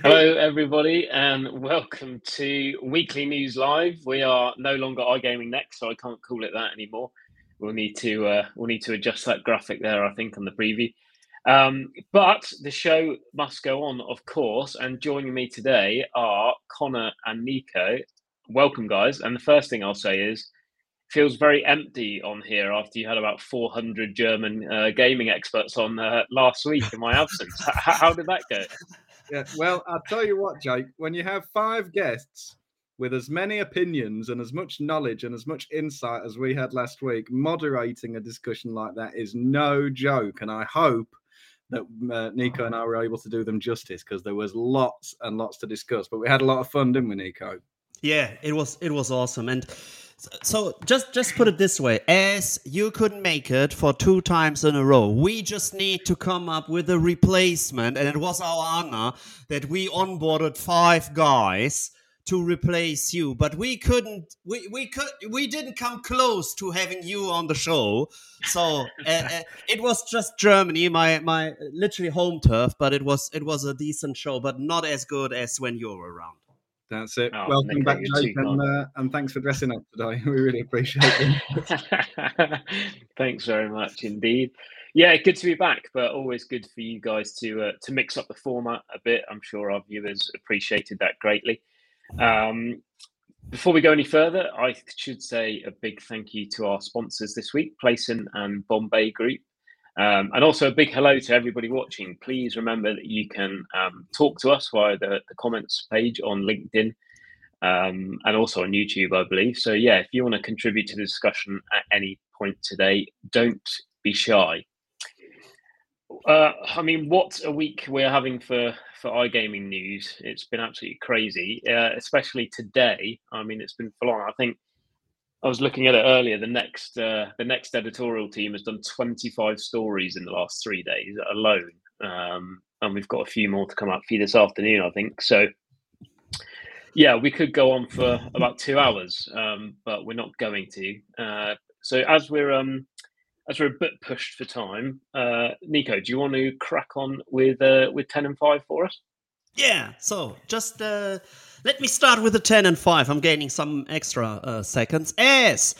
Hello, everybody, and welcome to Weekly News Live. We are no longer iGaming Next, so I can't call it that anymore. We'll need to uh, we'll need to adjust that graphic there, I think, on the preview. Um, but the show must go on, of course. And joining me today are Conor and Nico. Welcome, guys. And the first thing I'll say is, feels very empty on here after you had about 400 German uh, gaming experts on uh, last week in my absence. how, how did that go? Yeah, well, I'll tell you what, Jake, when you have five guests with as many opinions and as much knowledge and as much insight as we had last week, moderating a discussion like that is no joke. And I hope that uh, Nico and I were able to do them justice because there was lots and lots to discuss. But we had a lot of fun, didn't we, Nico? Yeah, it was it was awesome. And so just just put it this way. As you couldn't make it for two times in a row. We just need to come up with a replacement and it was our honor that we onboarded five guys to replace you. But we couldn't we, we could we didn't come close to having you on the show. So uh, uh, it was just germany my my literally home turf but it was it was a decent show but not as good as when you were around that's it. Oh, Welcome back, Jake, and, uh, and thanks for dressing up today. We really appreciate it. thanks very much indeed. Yeah, good to be back, but always good for you guys to uh, to mix up the format a bit. I'm sure our viewers appreciated that greatly. Um, before we go any further, I should say a big thank you to our sponsors this week, Playson and Bombay Group. Um, and also a big hello to everybody watching. Please remember that you can um, talk to us via the, the comments page on LinkedIn um, and also on YouTube, I believe. So, yeah, if you want to contribute to the discussion at any point today, don't be shy. Uh, I mean, what a week we're having for for iGaming news. It's been absolutely crazy, uh, especially today. I mean, it's been full on. I think I was looking at it earlier. The next uh, the next editorial team has done 25 stories in the last three days alone, um, and we've got a few more to come out for you this afternoon, I think. So, yeah, we could go on for about two hours, um, but we're not going to. Uh, so, as we're um, as we're a bit pushed for time, uh, Nico, do you want to crack on with uh, with 10 and five for us? Yeah. So just uh, let me start with the 10 and 5. I'm gaining some extra uh, seconds. As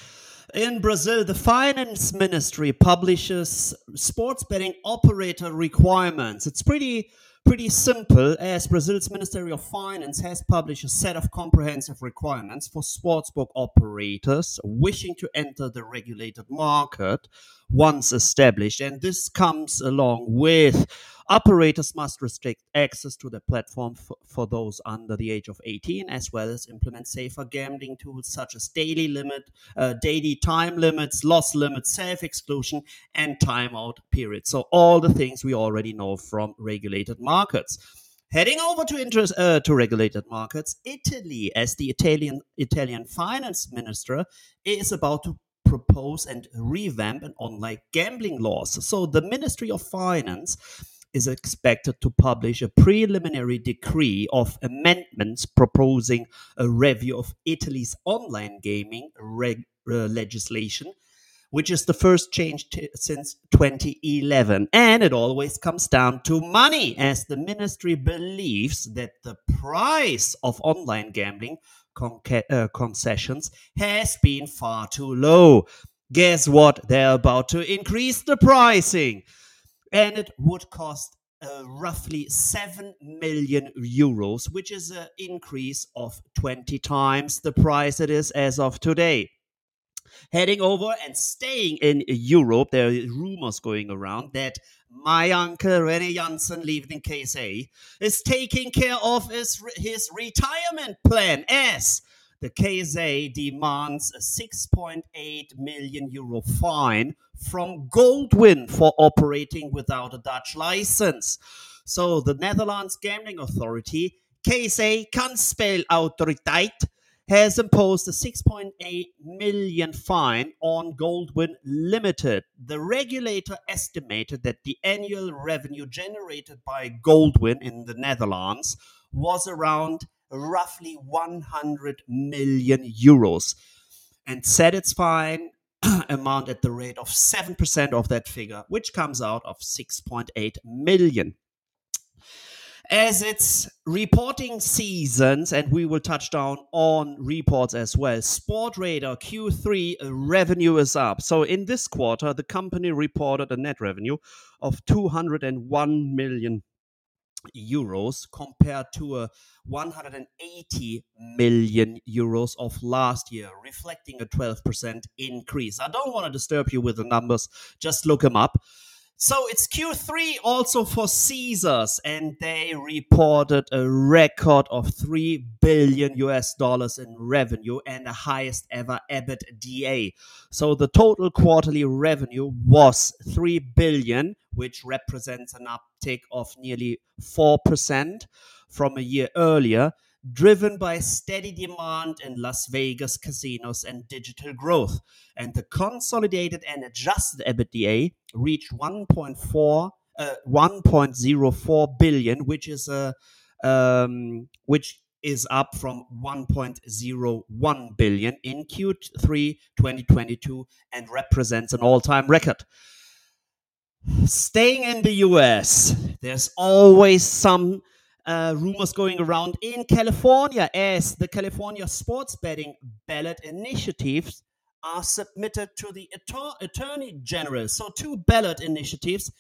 in Brazil, the finance ministry publishes sports betting operator requirements. It's pretty pretty simple as Brazil's Ministry of Finance has published a set of comprehensive requirements for sportsbook operators wishing to enter the regulated market once established. And this comes along with Operators must restrict access to the platform for, those under the age of 18, as well as implement safer gambling tools such as daily limit, uh, daily time limits, loss limits, self-exclusion, and timeout periods. So all the things we already know from regulated markets. Heading over to interest, uh, to regulated markets, Italy, as the Italian Italian finance minister, is about to propose and revamp an online gambling laws. So the Ministry of Finance is expected to publish a preliminary decree of amendments proposing a review of Italy's online gaming reg- uh, legislation, which is the first change t- since 2011. And it always comes down to money, as the ministry believes that the price of online gambling uh, concessions has been far too low. Guess what? They're about to increase the pricing and it would cost uh, roughly 7 million euros, which is an increase of 20 times the price it is as of today. Heading over and staying in Europe, there are rumors going around that my uncle René Jansen, living in KSA, is taking care of his, his retirement plan as the KSA demands a 6.8 million euro fine from Goldwin for operating without a Dutch license. So the Netherlands Gambling Authority, KSA Kansspelautoriteit, has imposed a 6.8 million fine on Goldwin Limited. The regulator estimated that the annual revenue generated by Goldwin in the Netherlands was around roughly 100 million euros and set its fine amount at the rate of 7% of that figure, which comes out of 6.8 million. As it's reporting seasons, and we will touch down on reports as well. Sportradar Q3 revenue is up. So in this quarter, the company reported a net revenue of 201 million euros compared to uh, a 180 million euros of last year, reflecting a 12% increase. I don't want to disturb you with the numbers, just look them up. So it's Q3 also for Caesars, and they reported a record of 3 billion US dollars in revenue and the highest ever EBITDA. So the total quarterly revenue was 3 billion, which represents an uptick of nearly 4% from a year earlier driven by steady demand in Las Vegas casinos and digital growth. And the consolidated and adjusted EBITDA reached 1.4 uh, 1.04 billion, which is a um, which is up from 1.01 billion in Q3 2022 and represents an all-time record. Staying in the US, there's always some uh, rumors going around in California as the California sports betting ballot initiatives are submitted to the Attorney General. So, two ballot initiatives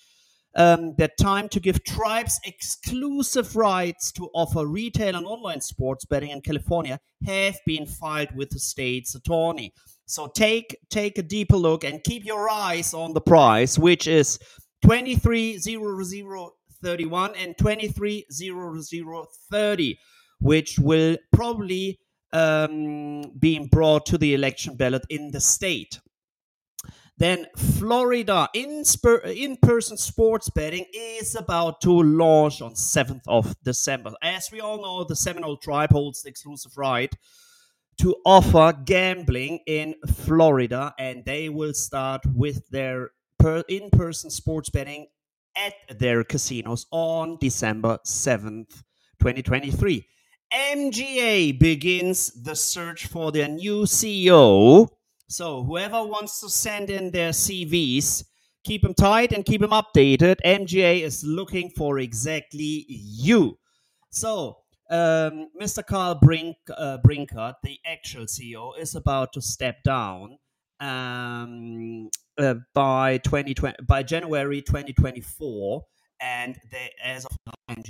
um, that time to give tribes exclusive rights to offer retail and online sports betting in California have been filed with the state's attorney. So take take a deeper look and keep your eyes on the price, which is 2300 31 and 230030, which will probably um, brought to the election ballot in the state. Then Florida in-person sports betting is about to launch on 7th of December. As we all know, the Seminole tribe holds the exclusive right to offer gambling in Florida, and they will start with their in-person sports betting at their casinos on December 7th, 2023. MGA begins the search for their new CEO. So, whoever wants to send in their CVs, keep them tight and keep them updated. MGA is looking for exactly you. So, um, Mr. Carl Brink, uh, Brincat, the actual CEO, is about to step down um, uh, by 2020 by January 2024, and they, as of now,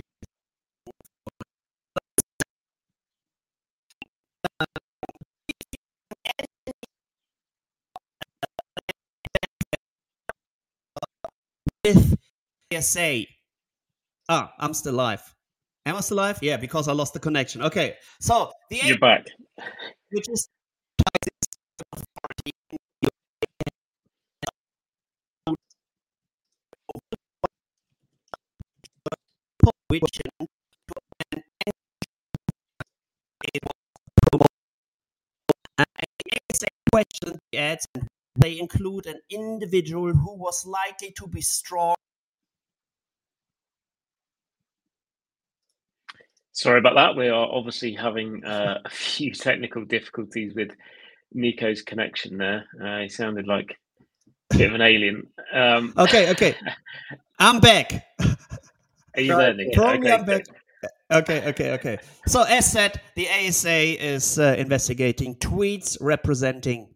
with ASA. Ah, I'm still live. Am I still live? Yeah, because I lost the connection. Okay, so the you're back, which is which question the ads they include an individual who was likely to be strong. Sorry about that. We are obviously having uh, a few technical difficulties with Nico's connection there. Uh, he sounded like a bit of an alien. Um, okay, okay. I'm back. Are you learning? Okay, okay, okay. So, as said, the ASA is uh, investigating tweets representing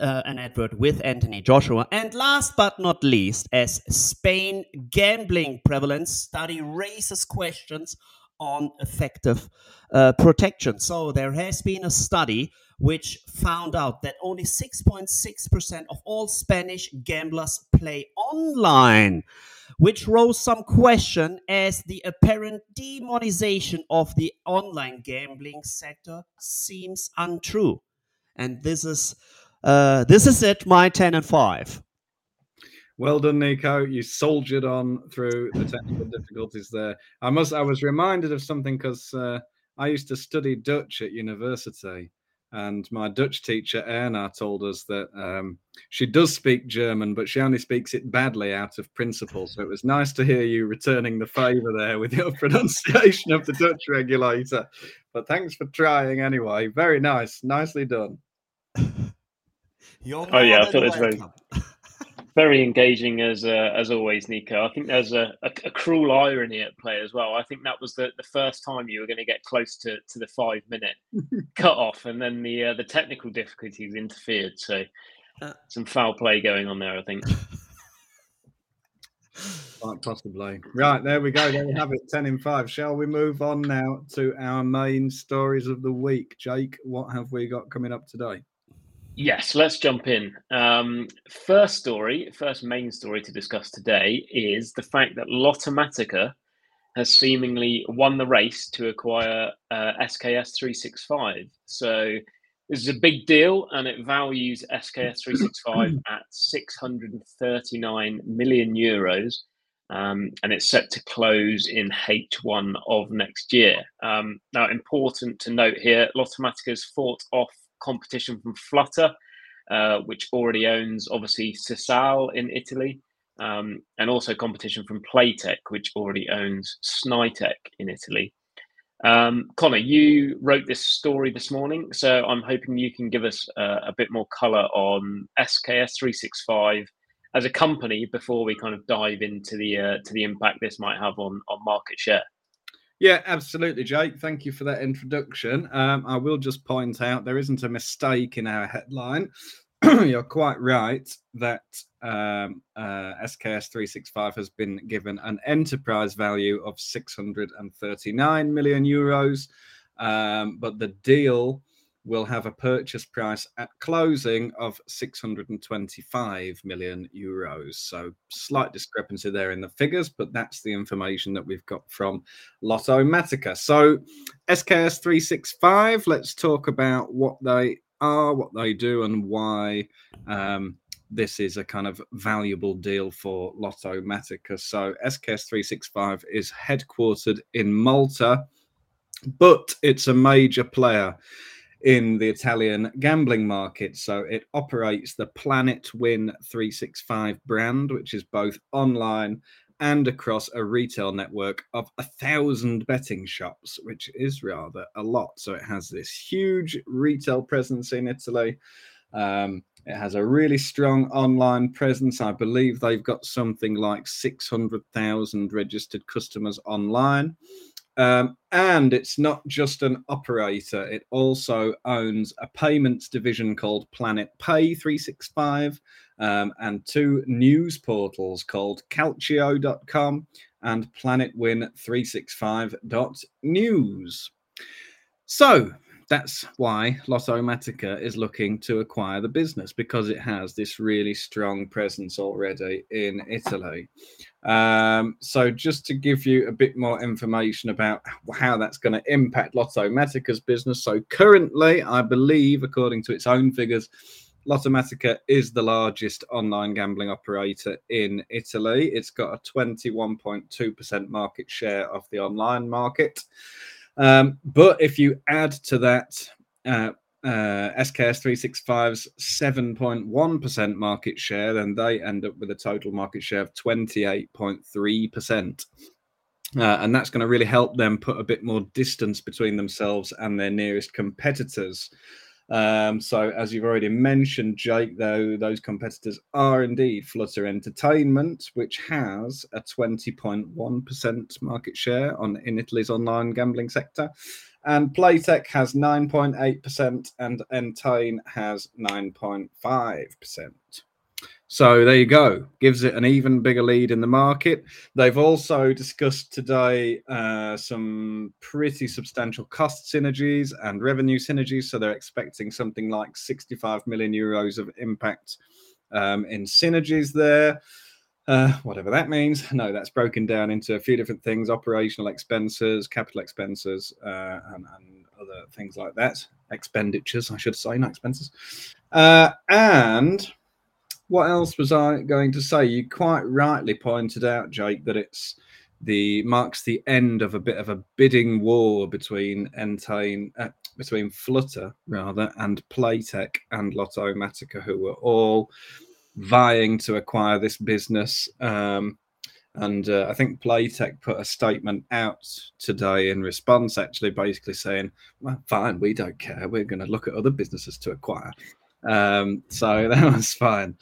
uh, an advert with Anthony Joshua. And last but not least, as Spain gambling prevalence study raises questions on effective uh, protection. So there has been a study which found out that only 6.6% of all Spanish gamblers play online, which rose some question as the apparent demonization of the online gambling sector seems untrue. And this is uh, this is it, my 10 and 5. Well done, Nico. You soldiered on through the technical difficulties there. I must. I was reminded of something because uh, I used to study Dutch at university, and my Dutch teacher Erna told us that um, she does speak German, but she only speaks it badly out of principle. So it was nice to hear you returning the favour there with your pronunciation of the Dutch regulator. But thanks for trying anyway. Very nice. Nicely done. You're oh yeah, I thought it was very. very engaging as uh, as always, Nico. I think there's a, a, a, cruel irony at play as well. I think that was the, the first time you were going to get close to, to the five minute cut off, and then the uh, the technical difficulties interfered. So uh, some foul play going on there, I think. Quite possibly. Right, there we go. There we have it 10 in 5. Shall we move on now to our main stories of the week? Jake, what have we got coming up today? Yes, let's jump in. Um, first story, first main story to discuss today is the fact that Lottomatica has seemingly won the race to acquire uh, SKS 365. So this is a big deal and it values SKS 365 at 639 million euros. Um, and it's set to close in H1 of next year. Um, now, important to note here, Lottomatica has fought off competition from Flutter, uh, which already owns obviously Sisal in Italy, um, and also competition from Playtech, which already owns Snaitech in Italy. Um, Conor, you wrote this story this morning, so I'm hoping you can give us uh, a bit more color on SKS 365 as a company before we kind of dive into the uh, to the impact this might have on on market share. Yeah, absolutely, Jake. Thank you for that introduction. Um, I will just point out there isn't a mistake in our headline. You're quite right that um, uh, SKS 365 has been given an enterprise value of 639 million euros, um, but the deal will have a purchase price at closing of 625 million euros. So, slight discrepancy there in the figures, but that's the information that we've got from Lottomatica. So, SKS 365, let's talk about what they are, what they do, and why. Um, this is a kind of valuable deal for Lottomatica. So, SKS 365 is headquartered in Malta, but it's a major player in the Italian gambling market. So it operates the Planet Win 365 brand, which is both online and across a retail network of a thousand betting shops, which is rather a lot. So it has this huge retail presence in Italy. Um, it has a really strong online presence. I believe they've got something like 600,000 registered customers online. Um, and it's not just an operator, it also owns a payments division called Planet Pay 365 um, and two news portals called Calcio.com and PlanetWin365.news. So, that's why Lottomatica is looking to acquire the business because it has this really strong presence already in Italy. Um, so, just to give you a bit more information about how that's going to impact Lottomatica's business. So, currently, I believe, according to its own figures, Lottomatica is the largest online gambling operator in Italy. It's got a 21.2% market share of the online market. Um, but if you add to that uh, uh, SKS 365's 7.1% market share, then they end up with a total market share of 28.3%. Uh, and that's going to really help them put a bit more distance between themselves and their nearest competitors. Um, so, as you've already mentioned, Jake, though, those competitors are indeed Flutter Entertainment, which has a 20.1% market share on in Italy's online gambling sector. And Playtech has 9.8% and Entain has 9.5%. So there you go. Gives it an even bigger lead in the market. They've also discussed today uh, some pretty substantial cost synergies and revenue synergies. So they're expecting something like 65 million euros of impact um, in synergies there. Uh, whatever that means. No, that's broken down into a few different things operational expenses, capital expenses, uh, and, and, other things like that. Expenditures, I should say, not expenses. Uh, and what else was I going to say? You quite rightly pointed out, Jake, that it's the marks the end of a bit of a bidding war between Entain, uh, between Flutter rather, and Playtech and Lottomatica, who were all vying to acquire this business. Um, and uh, I think Playtech put a statement out today in response, actually, basically saying, "Well, fine, we don't care. We're going to look at other businesses to acquire." Um, so that was fine.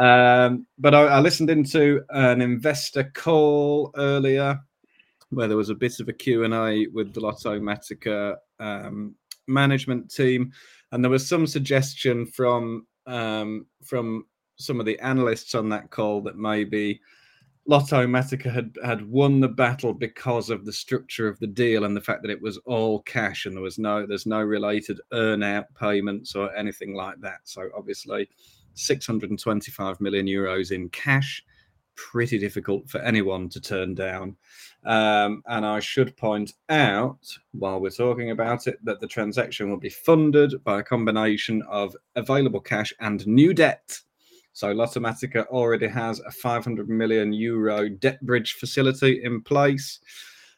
Um, but I, I, listened into an investor call earlier where there was a bit of a Q&A with the Lottomatica um, management team. And there was some suggestion from um, from some of the analysts on that call that maybe Lottomatica had had won the battle because of the structure of the deal and the fact that it was all cash and there was no there's no related earn out payments or anything like that. So obviously, 625 million euros in cash, pretty difficult for anyone to turn down. Um, and I should point out, while we're talking about it, that the transaction will be funded by a combination of available cash and new debt. So Lottomatica already has a 500 million euro debt bridge facility in place,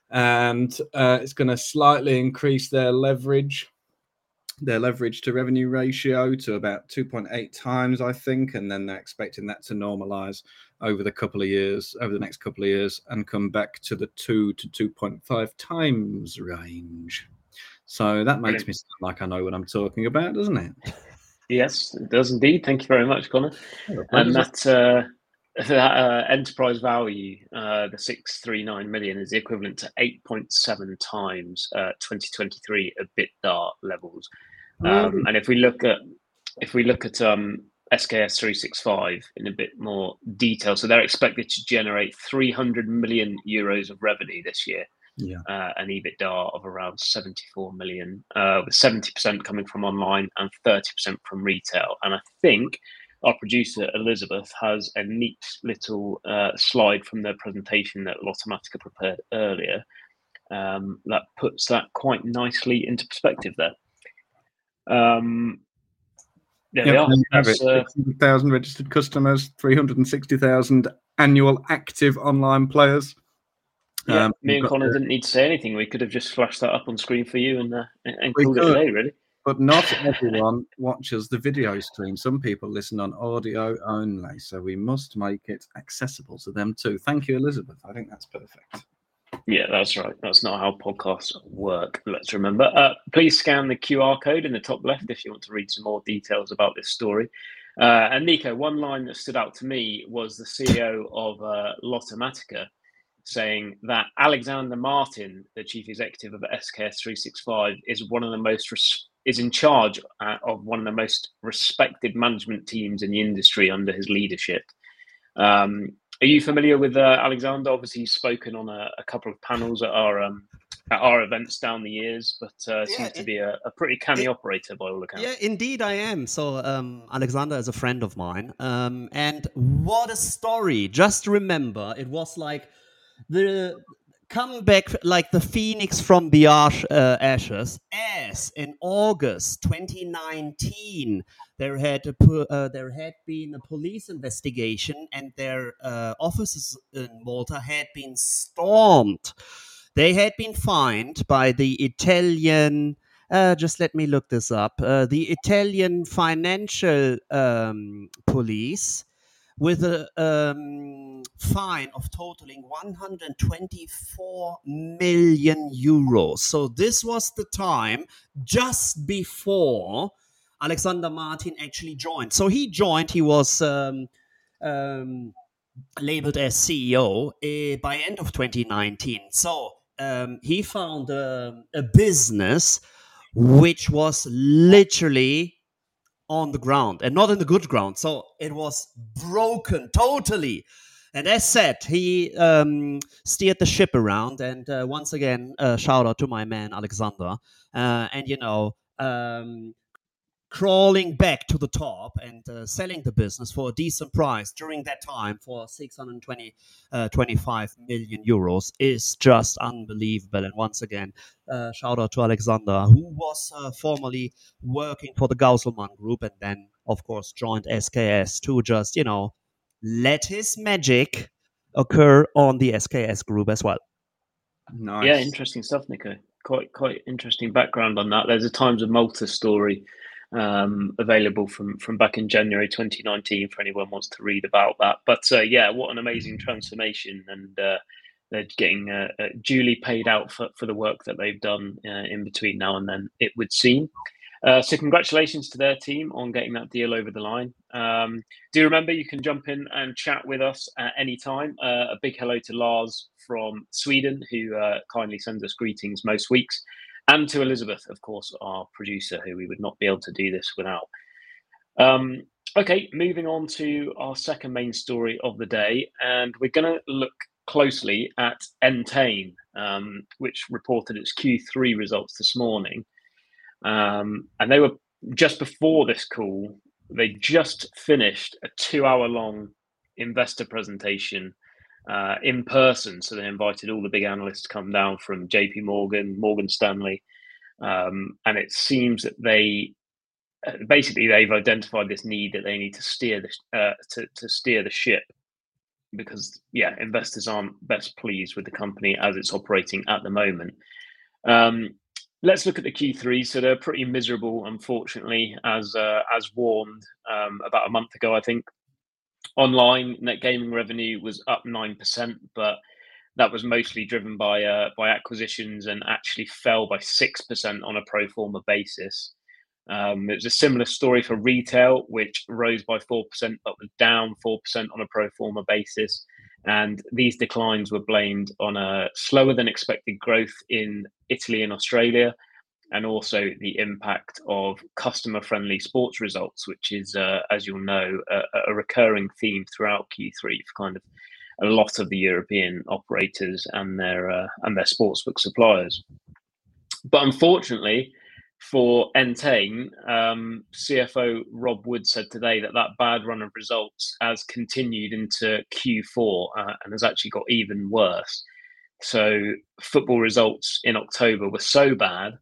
and uh, it's going to slightly increase their leverage, their leverage to revenue ratio to about 2.8 times, I think, and then they're expecting that to normalize over the couple of years, over the next couple of years, and come back to the two to 2.5 times range. So that makes me sound like I know what I'm talking about, doesn't it? Yes, it does indeed. Thank you very much, Conor. Oh, and that uh, that uh, enterprise value, uh, the six three nine million, is the equivalent to eight point seven times uh, twenty twenty three EBITDA levels. Um, and if we look at if we look at um, SKS three six five in a bit more detail, so they're expected to generate three hundred million euros of revenue this year yeah. uh, an EBITDA of around 74 million, uh, with 70% coming from online and 30% from retail. And I think our producer Elizabeth has a neat little uh, slide from the presentation that Lottomatica prepared earlier um, that puts that quite nicely into perspective there. Um, there yep, we are. Uh, 600,000 registered customers, 360,000 annual active online players. Yeah, um, me and Conor the, didn't need to say anything. We could have just flashed that up on screen for you and uh, and called could, it a day, really. But not everyone watches the video stream. Some people listen on audio only, so we must make it accessible to them too. Thank you, Elizabeth. I think that's perfect. Yeah, that's right. That's not how podcasts work. Let's remember. Uh, please scan the QR code in the top left if you want to read some more details about this story. Uh, and Nico, one line that stood out to me was the CEO of uh, Lottomatica saying that Alexander Martin, the chief executive of SKS 365, is one of the most res- is in charge uh, of one of the most respected management teams in the industry under his leadership. Um, are you familiar with uh, Alexander? Obviously, he's spoken on a, a, couple of panels at our um, at our events down the years, but uh, yeah, seems to be a, a pretty canny it, operator by all accounts. Yeah, indeed, I am. So um, Alexander is a friend of mine, um, and what a story! Just remember, it was like the come back like the phoenix from the ash, uh, ashes as in august 2019 there had uh, there had been a police investigation and their uh, offices in malta had been stormed they had been fined by the italian uh, just let me look this up. Uh, the Italian financial um, police with a um, fine of totaling 124 million euros. So this was the time just before Alexander Martin actually joined. So he joined. He was um, um, labeled as CEO uh, by end of 2019. So um, he found a business which was literally on the ground and not in the good ground. So it was broken totally. And as said, he um, steered the ship around. And uh, once again, uh, shout out to my man Alexander. Uh, and you know, um, crawling back to the top and uh, selling the business for a decent price during that time for 620 uh, 25 million euros is just unbelievable. And once again uh, shout out to alexander who was uh, formerly working for the gauselmann group and then of course joined sks to just you know let his magic occur on the sks group as well. Nice. yeah interesting stuff nico. Quite quite interesting background on that. There's a times of malta story um, available from from back in January 2019 for anyone wants to read about that. But uh, yeah, what an amazing transformation, and uh, they're getting uh, uh duly paid out for, for the work that they've done uh, in between now and then. It would seem. Uh, so congratulations to their team on getting that deal over the line. Um, do remember you can jump in and chat with us at any time. Uh, a big hello to Lars from Sweden, who uh, kindly sends us greetings most weeks, and to Elizabeth, of course, our producer, who we would not be able to do this without. Um, okay, moving on to our second main story of the day, and we're going to look closely at Entain, um, which reported its Q3 results this morning. Um, and they were just before this call, they just finished a two hour long investor presentation uh, in person. So they invited all the big analysts to come down from JP Morgan, Morgan Stanley. Um, and it seems that they uh, basically they've identified this need that they need to steer the uh, to, to steer the ship because yeah investors aren't best pleased with the company as it's operating at the moment um, let's look at the Q3. So they're pretty miserable, unfortunately, as uh, as warned um, about a month ago. I think online net gaming revenue was up nine percent, but that was mostly driven by uh, by acquisitions and actually fell by six percent on a pro forma basis. Um, it was a similar story for retail, which rose by four percent, but was down four percent on a pro forma basis. And these declines were blamed on a slower than expected growth in Italy and Australia, and also the impact of customer friendly sports results, which is, uh, as you'll know, a, a, recurring theme throughout Q3 for kind of a lot of the European operators and their uh, and their sportsbook suppliers. But unfortunately, for Entain, um, CFO Rob Wood said today that that bad run of results has continued into Q4 uh, and has actually got even worse. So, football results in October were so bad,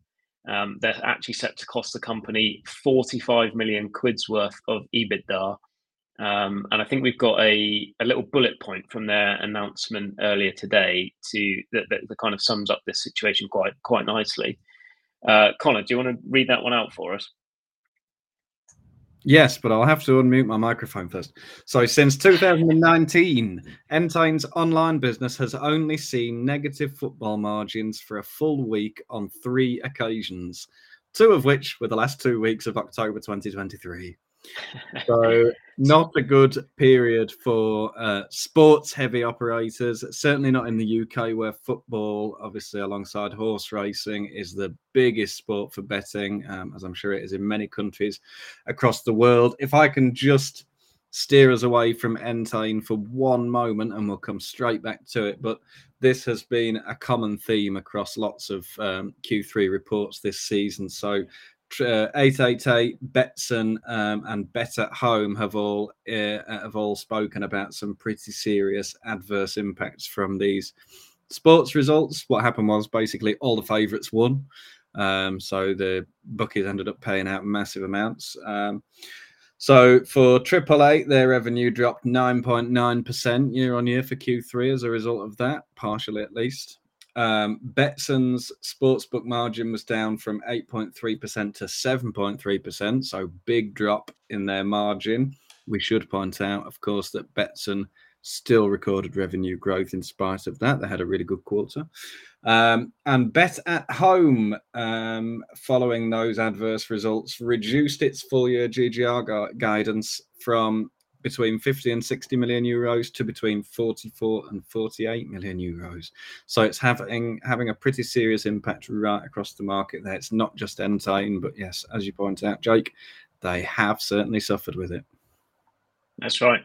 um, they're actually set to cost the company 45 million quid's worth of EBITDA. Um, and I think we've got a, a little bullet point from their announcement earlier today to that, that, that kind of sums up this situation quite quite nicely. Uh, Conor, do you want to read that one out for us? Yes, but I'll have to unmute my microphone first. So, since 2019, Entain's online business has only seen negative football margins for a full week on three occasions, two of which were the last two weeks of October 2023 so not a good period for uh, sports heavy operators certainly not in the uk where football obviously alongside horse racing is the biggest sport for betting um, as i'm sure it is in many countries across the world. If i can just steer us away from Entain for one moment and we'll come straight back to it but this has been a common theme across lots of um, q3 reports this season. So uh, 888, Betsson, um, and Bet at Home have all uh, have all spoken about some pretty serious adverse impacts from these sports results. What happened was basically all the favourites won, um, so the bookies ended up paying out massive amounts. Um, so for Triple Eight, their revenue dropped 9.9% year on year for Q3 as a result of that, partially at least. Um, Betsson's sportsbook margin was down from 8.3% to 7.3%, so big drop in their margin. We should point out, of course, that Betsson still recorded revenue growth in spite of that. They had a really good quarter. Um, and Bet at Home, um, following those adverse results, reduced its full year GGR gu- guidance from between 50 and 60 million euros to between 44 and 48 million euros. So it's having having a pretty serious impact right across the market there. It's not just Entain, but yes, as you point out, Jake, they have certainly suffered with it. That's right.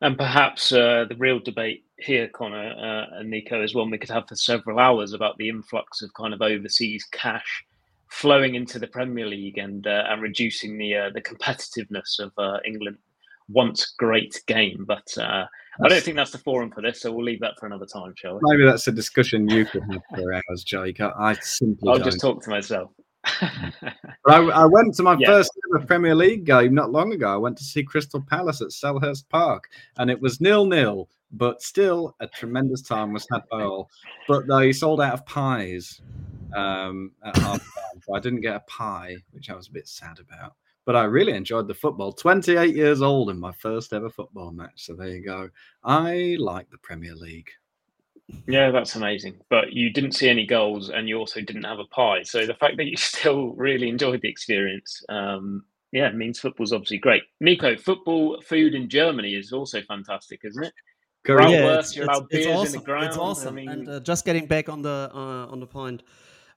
And perhaps uh, the real debate here, Conor uh, and Nico, is one we could have for several hours about the influx of kind of overseas cash flowing into the Premier League and uh, and reducing the uh, the competitiveness of uh, England once great game. But uh, I don't think that's the forum for this, so we'll leave that for another time, shall we? Maybe that's a discussion you could have for hours, Jake. I, I simply I'll don't. just talk to myself. I, I, went to my Yeah. first ever Premier League game not long ago. I went to see Crystal Palace at Selhurst Park, and it was nil nil. But still, a tremendous time was had by all. But they sold out of pies um, at half time, so I didn't get a pie, which I was a bit sad about. But I really enjoyed the football. 28 years old in my first ever football match. So there you go. I like the Premier League. Yeah, that's amazing. But you didn't see any goals, and you also didn't have a pie. So the fact that you still really enjoyed the experience, um, yeah, means football's obviously great. Nico, football food in Germany is also fantastic, isn't it? Correct. Yeah, it's, you're it's, it's beers in the awesome. ground. It's I awesome. mean- and uh, just getting back on the uh, on the point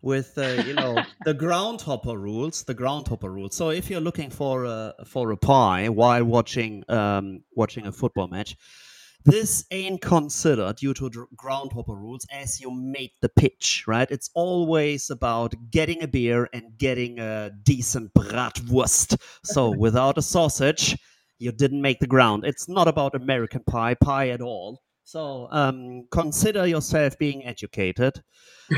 with uh, you know the groundhopper rules, the groundhopper rules. So if you're looking for a for a pie while watching um, watching a football match, this ain't considered due to groundhopper rules as you made the pitch, right? It's always about getting a beer and getting a decent bratwurst. So without a sausage, you didn't make the ground. It's not about American pie, pie at all. So um, consider yourself being educated,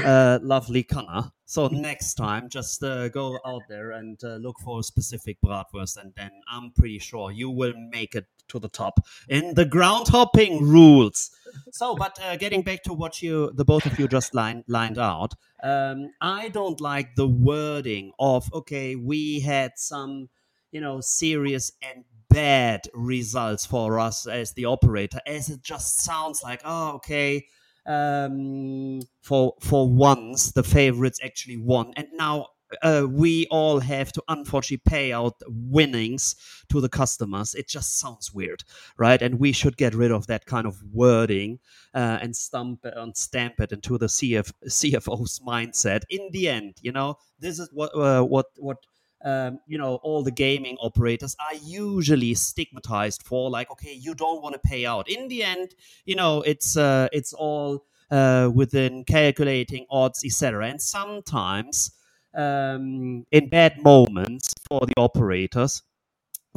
uh, lovely Conor. So next time, just uh, go out there and uh, look for a specific bratwurst, and then I'm pretty sure you will make it to the top in the ground hopping rules. So, but uh, getting back to what you, the both of you just line, lined out, um, I don't like the wording of okay, we had some, you know, serious and bad results for us as the operator, as it just sounds like oh, okay. Um, for for once, the favorites actually won, and now uh, we all have to unfortunately pay out winnings to the customers. It just sounds weird, right? And we should get rid of that kind of wording uh, and stamp it and stamp it into the CF, CFO's mindset. In the end, you know, this is what uh, what what um, you know all the gaming operators are usually stigmatized for. Like, okay, you don't want to pay out. In the end, you know, it's uh, it's all uh, within calculating odds, etc. And sometimes um, in bad moments for the operators,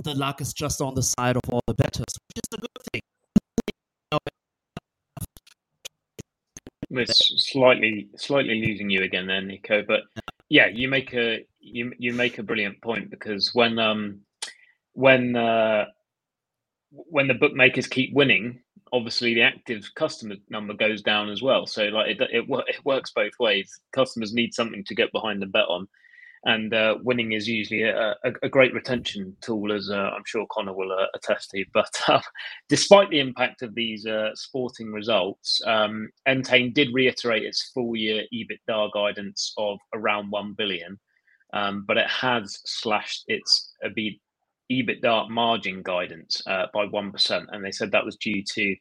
the luck is just on the side of all the betters, which is a good thing. We're slightly slightly losing you again there, Nico. But yeah, you make a you you make a brilliant point because when um when uh, when the bookmakers keep winning, obviously the active customer number goes down as well. So like it it, it works both ways. Customers need something to get behind and bet on, and uh, winning is usually a, a, a great retention tool, as uh, I'm sure Conor will uh, attest to. But uh, despite the impact of these uh, sporting results, um, Entain did reiterate its full year EBITDA guidance of around one billion, um, but it has slashed its EBITDA margin guidance uh, by 1%. And they said that was due to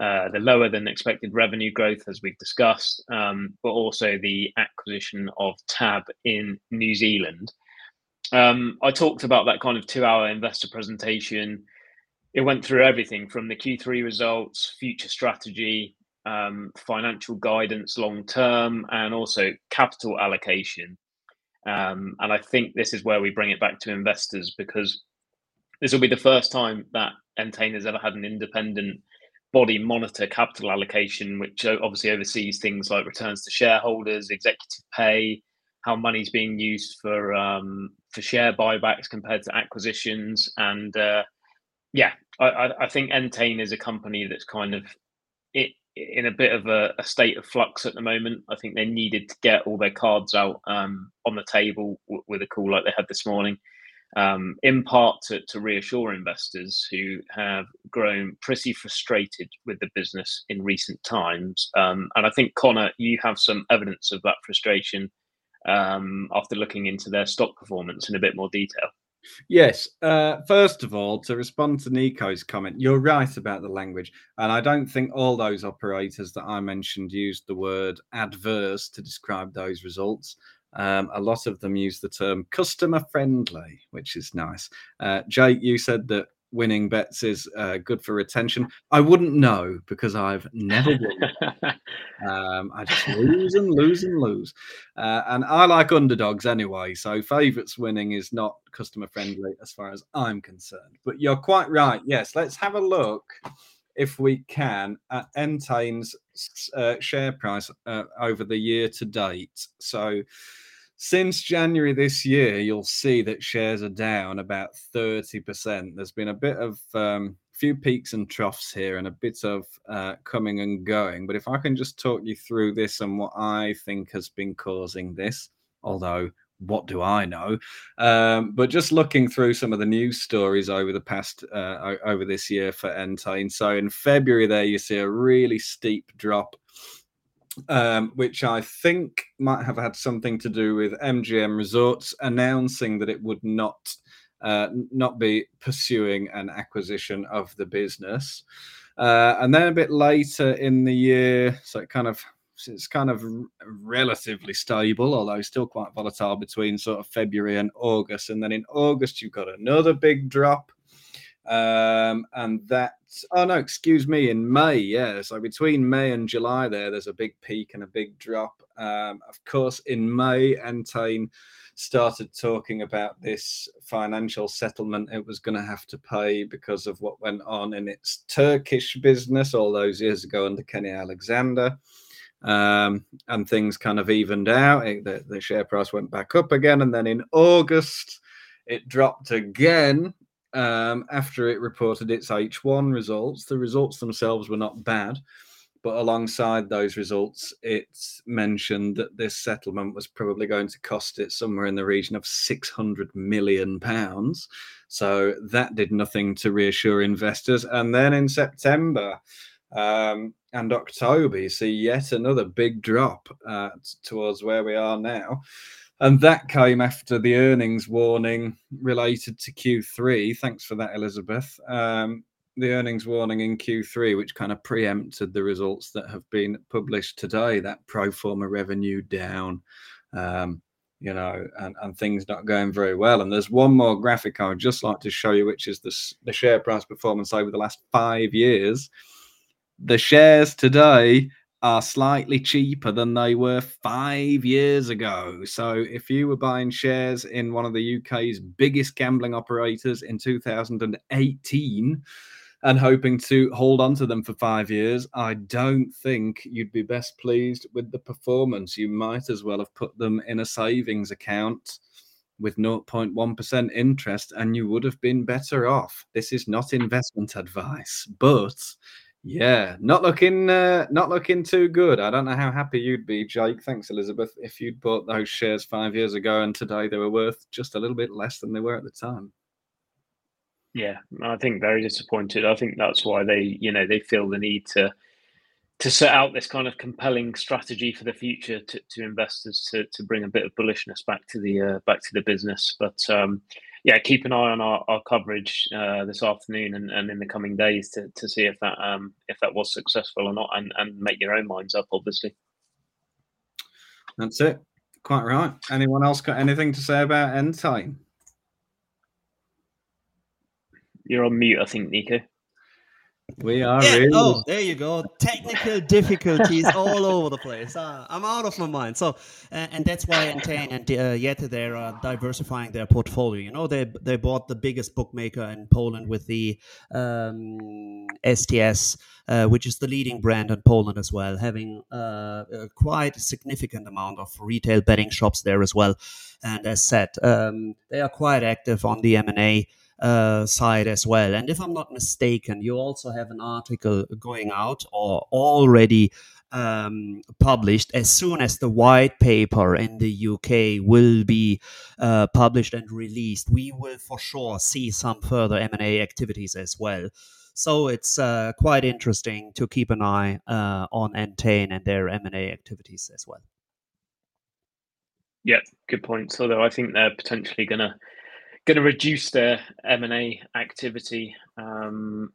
uh, the lower than expected revenue growth, as we've discussed, um, but also the acquisition of Tab in New Zealand. Um, I talked about that kind of two hour investor presentation. It went through everything from the Q3 results, future strategy, um, financial guidance long term, and also capital allocation. Um, and I think this is where we bring it back to investors because this will be the first time that Entain has ever had an independent body monitor capital allocation, which obviously oversees things like returns to shareholders, executive pay, how money's being used for um, for share buybacks compared to acquisitions, and uh, yeah, I, I, I think Entain is a company that's kind of it in a bit of a, a state of flux at the moment. I think they needed to get all their cards out um, on the table w- with a call like they had this morning um, in part to, to reassure investors who have grown pretty frustrated with the business in recent times. Um, and I think, Conor, you have some evidence of that frustration um, after looking into their stock performance in a bit more detail. Yes. Uh, first of all, to respond to Nico's comment, you're right about the language. And I don't think all those operators that I mentioned used the word adverse to describe those results. Um, a lot of them use the term customer friendly, which is nice. Uh, Jake, you said that winning bets is uh, good for retention. I wouldn't know because I've never won. Um, I just lose and lose and lose. Uh, and I like underdogs anyway. So favourites winning is not customer friendly as far as I'm concerned. But you're quite right. Yes, let's have a look if we can at Entain's uh, share price uh, over the year to date. So since January this year, you'll see that shares are down about 30%. There's been a bit of um, few peaks and troughs here and a bit of uh, coming and going. But if I can just talk you through this and what I think has been causing this, although what do I know? Um, but just looking through some of the news stories over the past uh, over this year for Entain. So in February, there you see a really steep drop, um, which I think might have had something to do with MGM Resorts announcing that it would not uh, not be pursuing an acquisition of the business. Uh, and then a bit later in the year, so it kind of it's kind of relatively stable, although still quite volatile between sort of February and August. And then in August, you've got another big drop. Um, and that, oh no, excuse me, in May, yeah. So between May and July, there, there's a big peak and a big drop. Um, of course, in May, Entain started talking about this financial settlement it was going to have to pay because of what went on in its Turkish business all those years ago under Kenny Alexander um, and things kind of evened out. It, the, the share price went back up again, and then in August it dropped again um, after it reported its H1 results. The results themselves were not bad, but alongside those results, it mentioned that this settlement was probably going to cost it somewhere in the region of 600 million pounds. So that did nothing to reassure investors. And then in September, um, and October, you see yet another big drop uh, towards where we are now. And that came after the earnings warning related to Q3. Thanks for that, Elizabeth. Um, the earnings warning in Q3, which kind of preempted the results that have been published today, that pro forma revenue down, um, you know, and, and things not going very well. And there's one more graphic I would just like to show you, which is the, the share price performance over the last five years the shares today are slightly cheaper than they were five years ago. So if you were buying shares in one of the UK's biggest gambling operators in 2018 and hoping to hold on to them for five years, I don't think you'd be best pleased with the performance. You might as well have put them in a savings account with 0.1% interest and you would have been better off. This is not investment advice, but yeah, not looking uh, not looking too good. I don't know how happy you'd be, Jake. Thanks, Elizabeth. If you'd bought those shares five years ago and today they were worth just a little bit less than they were at the time. Yeah, I think very disappointed. I think that's why they, you know, they feel the need to to set out this kind of compelling strategy for the future to, to investors to, to bring a bit of bullishness back to the uh, back to the business. But um, yeah, keep an eye on our, our coverage uh, this afternoon and, and in the coming days to, to see if that um, if that was successful or not, and, and make your own minds up. Obviously, that's it. Quite right. Anyone else got anything to say about Entain? You're on mute, I think, Nico. We are yeah, really. Oh, there you go. Technical difficulties all over the place. Uh, I'm out of my mind. So, uh, and that's why Entain and uh, Yeti they're uh, diversifying their portfolio. You know, they they bought the biggest bookmaker in Poland with the um, STS, uh, which is the leading brand in Poland as well, having uh, a quite a significant amount of retail betting shops there as well. And as said, um, they are quite active on the M and A uh, side as well. And if I'm not mistaken, you also have an article going out or already um, published as soon as the white paper in the UK will be uh, published and released. We will for sure see some further M&A activities as well. So it's uh, quite interesting to keep an eye uh, on Entain and their M&A activities as well. Yeah, good point. Although I think they're potentially going to going to reduce their M and A activity um,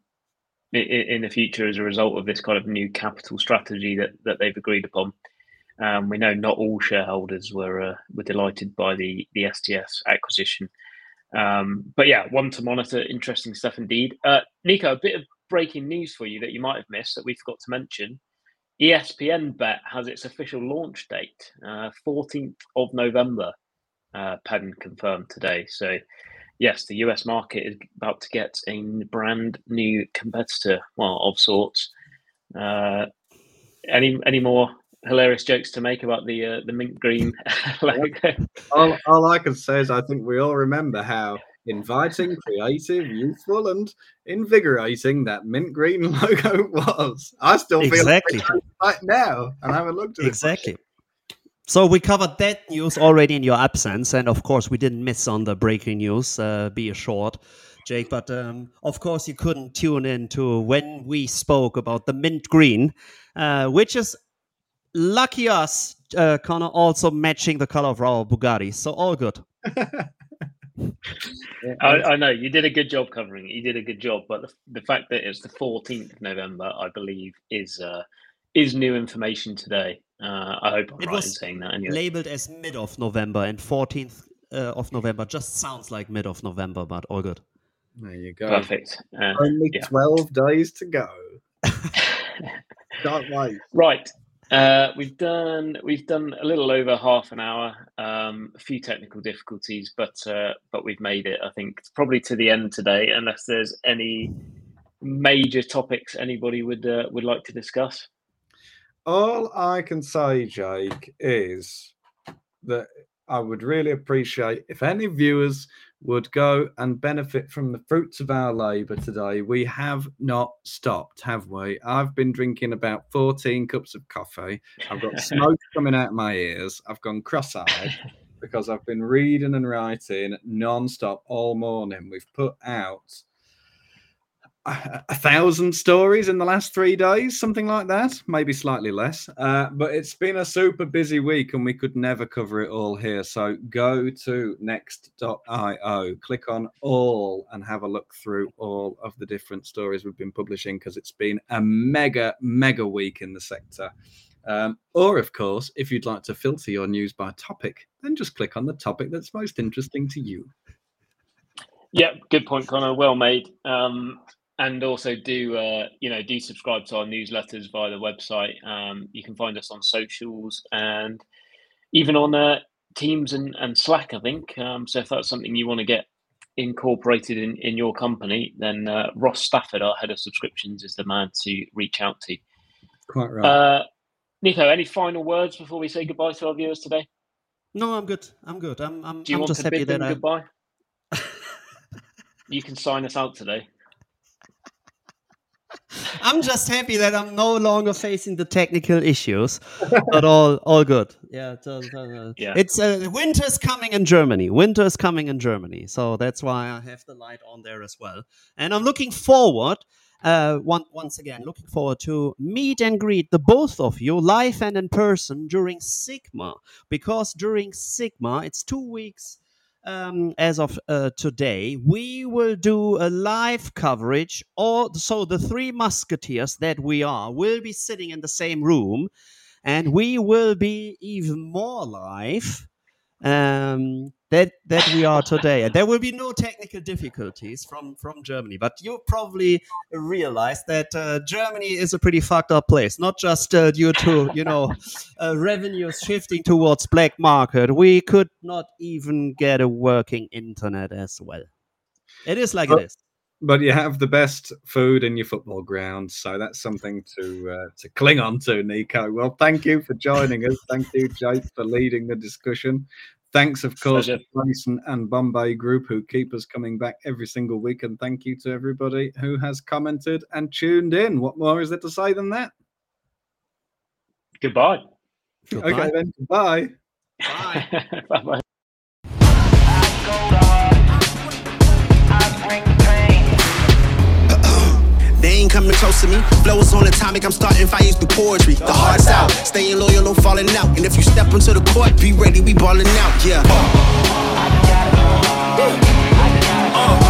in, in, the future as a result of this kind of new capital strategy that, that they've agreed upon. Um, we know not all shareholders were uh, were delighted by the the STS acquisition, um, but yeah, one to monitor. Interesting stuff indeed. Uh, Nico, a bit of breaking news for you that you might have missed that we forgot to mention. ESPN Bet has its official launch date, uh, 14th of November uh, Penn confirmed today. So, yes, the US market is about to get a brand new competitor, well, of sorts. Uh, any any more hilarious jokes to make about the uh, the mint green logo? all, all I can say is I think we all remember how inviting, creative, youthful, and invigorating that mint green logo was. I still feel exactly right now, and I haven't looked at exactly. it. So we covered that news already in your absence, and of course we didn't miss on the breaking news. Uh, be assured, Jake. But um, of course you couldn't tune in to when we spoke about the mint green, uh, which is lucky us, uh, Conor, also matching the color of our Bugatti. So all good. I, I, know you did a good job covering it. You did a good job, but the, the fact that it's the 14th of November, I believe, is uh, is new information today. Uh, I hope I'm it right was in saying that. Anyway. Labeled as mid of November, and 14th uh, of November just sounds like mid of November, but all good. There you go. Perfect. Uh, Only yeah. 12 days to go. Can't wait. Right. Uh, we've done we've done a little over half an hour. Um, a few technical difficulties, but uh, but we've made it. I think it's probably to the end today, unless there's any major topics anybody would uh, would like to discuss. All I can say, Jake, is that I would really appreciate if any viewers would go and benefit from the fruits of our labor today. We have not stopped, have we? I've been drinking about 14 cups of coffee. I've got smoke coming out my ears. I've gone cross eyed because I've been reading and writing non stop all morning. We've put out a thousand stories in the last three days, something like that, maybe slightly less. Uh, but it's been a super busy week and we could never cover it all here. So go to next.io, click on all, and have a look through all of the different stories we've been publishing because it's been a mega, mega week in the sector. Um, or, of course, if you'd like to filter your news by topic, then just click on the topic that's most interesting to you. Yeah, good point, Conor. Well made. Um, and also do uh, you know do subscribe to our newsletters via the website. Um, you can find us on socials and even on uh, Teams and, and Slack. I think um, so. If that's something you want to get incorporated in, in your company, then uh, Ross Stafford, our head of subscriptions, is the man to reach out to. Quite right. Uh, Nico, any final words before we say goodbye to our viewers today? No, I'm good. I'm good. I'm. I'm Do you I'm want just to happy bid them that I... goodbye? you can sign us out today. I'm just happy that I'm no longer facing the technical issues, but all all good. Yeah, yeah. It's uh, winter's coming in Germany. Winter's coming in Germany, so that's why I have the light on there as well. And I'm looking forward. Uh, one, once again, looking forward to meet and greet the both of you live and in person during Sigma, because during Sigma, it's two weeks um, as of uh, today, we will do a live coverage. All so the three musketeers that we are will be sitting in the same room, and we will be even more live um, that that we are today. And there will be no technical difficulties from from Germany. But you probably realize that uh, Germany is a pretty fucked up place, not just uh, due to you know uh, revenues shifting towards black market. We could not even get a working internet as well. It is like but, it is. But you have the best food in your football ground, so that's something to uh, to cling on to, Nico. Well, thank you for joining us. Thank you, Jake, for leading the discussion. Thanks, of course, to Mason and Bombay Group who keep us coming back every single week. And thank you to everybody who has commented and tuned in. What more is there to say than that? Goodbye. goodbye. Okay, then. Goodbye. Bye. Bye. Bye. coming close to me. Flows on atomic, I'm starting fires through poetry. The heart's out, staying loyal, no falling out. And if you step into the court, be ready, we balling out, yeah. Uh.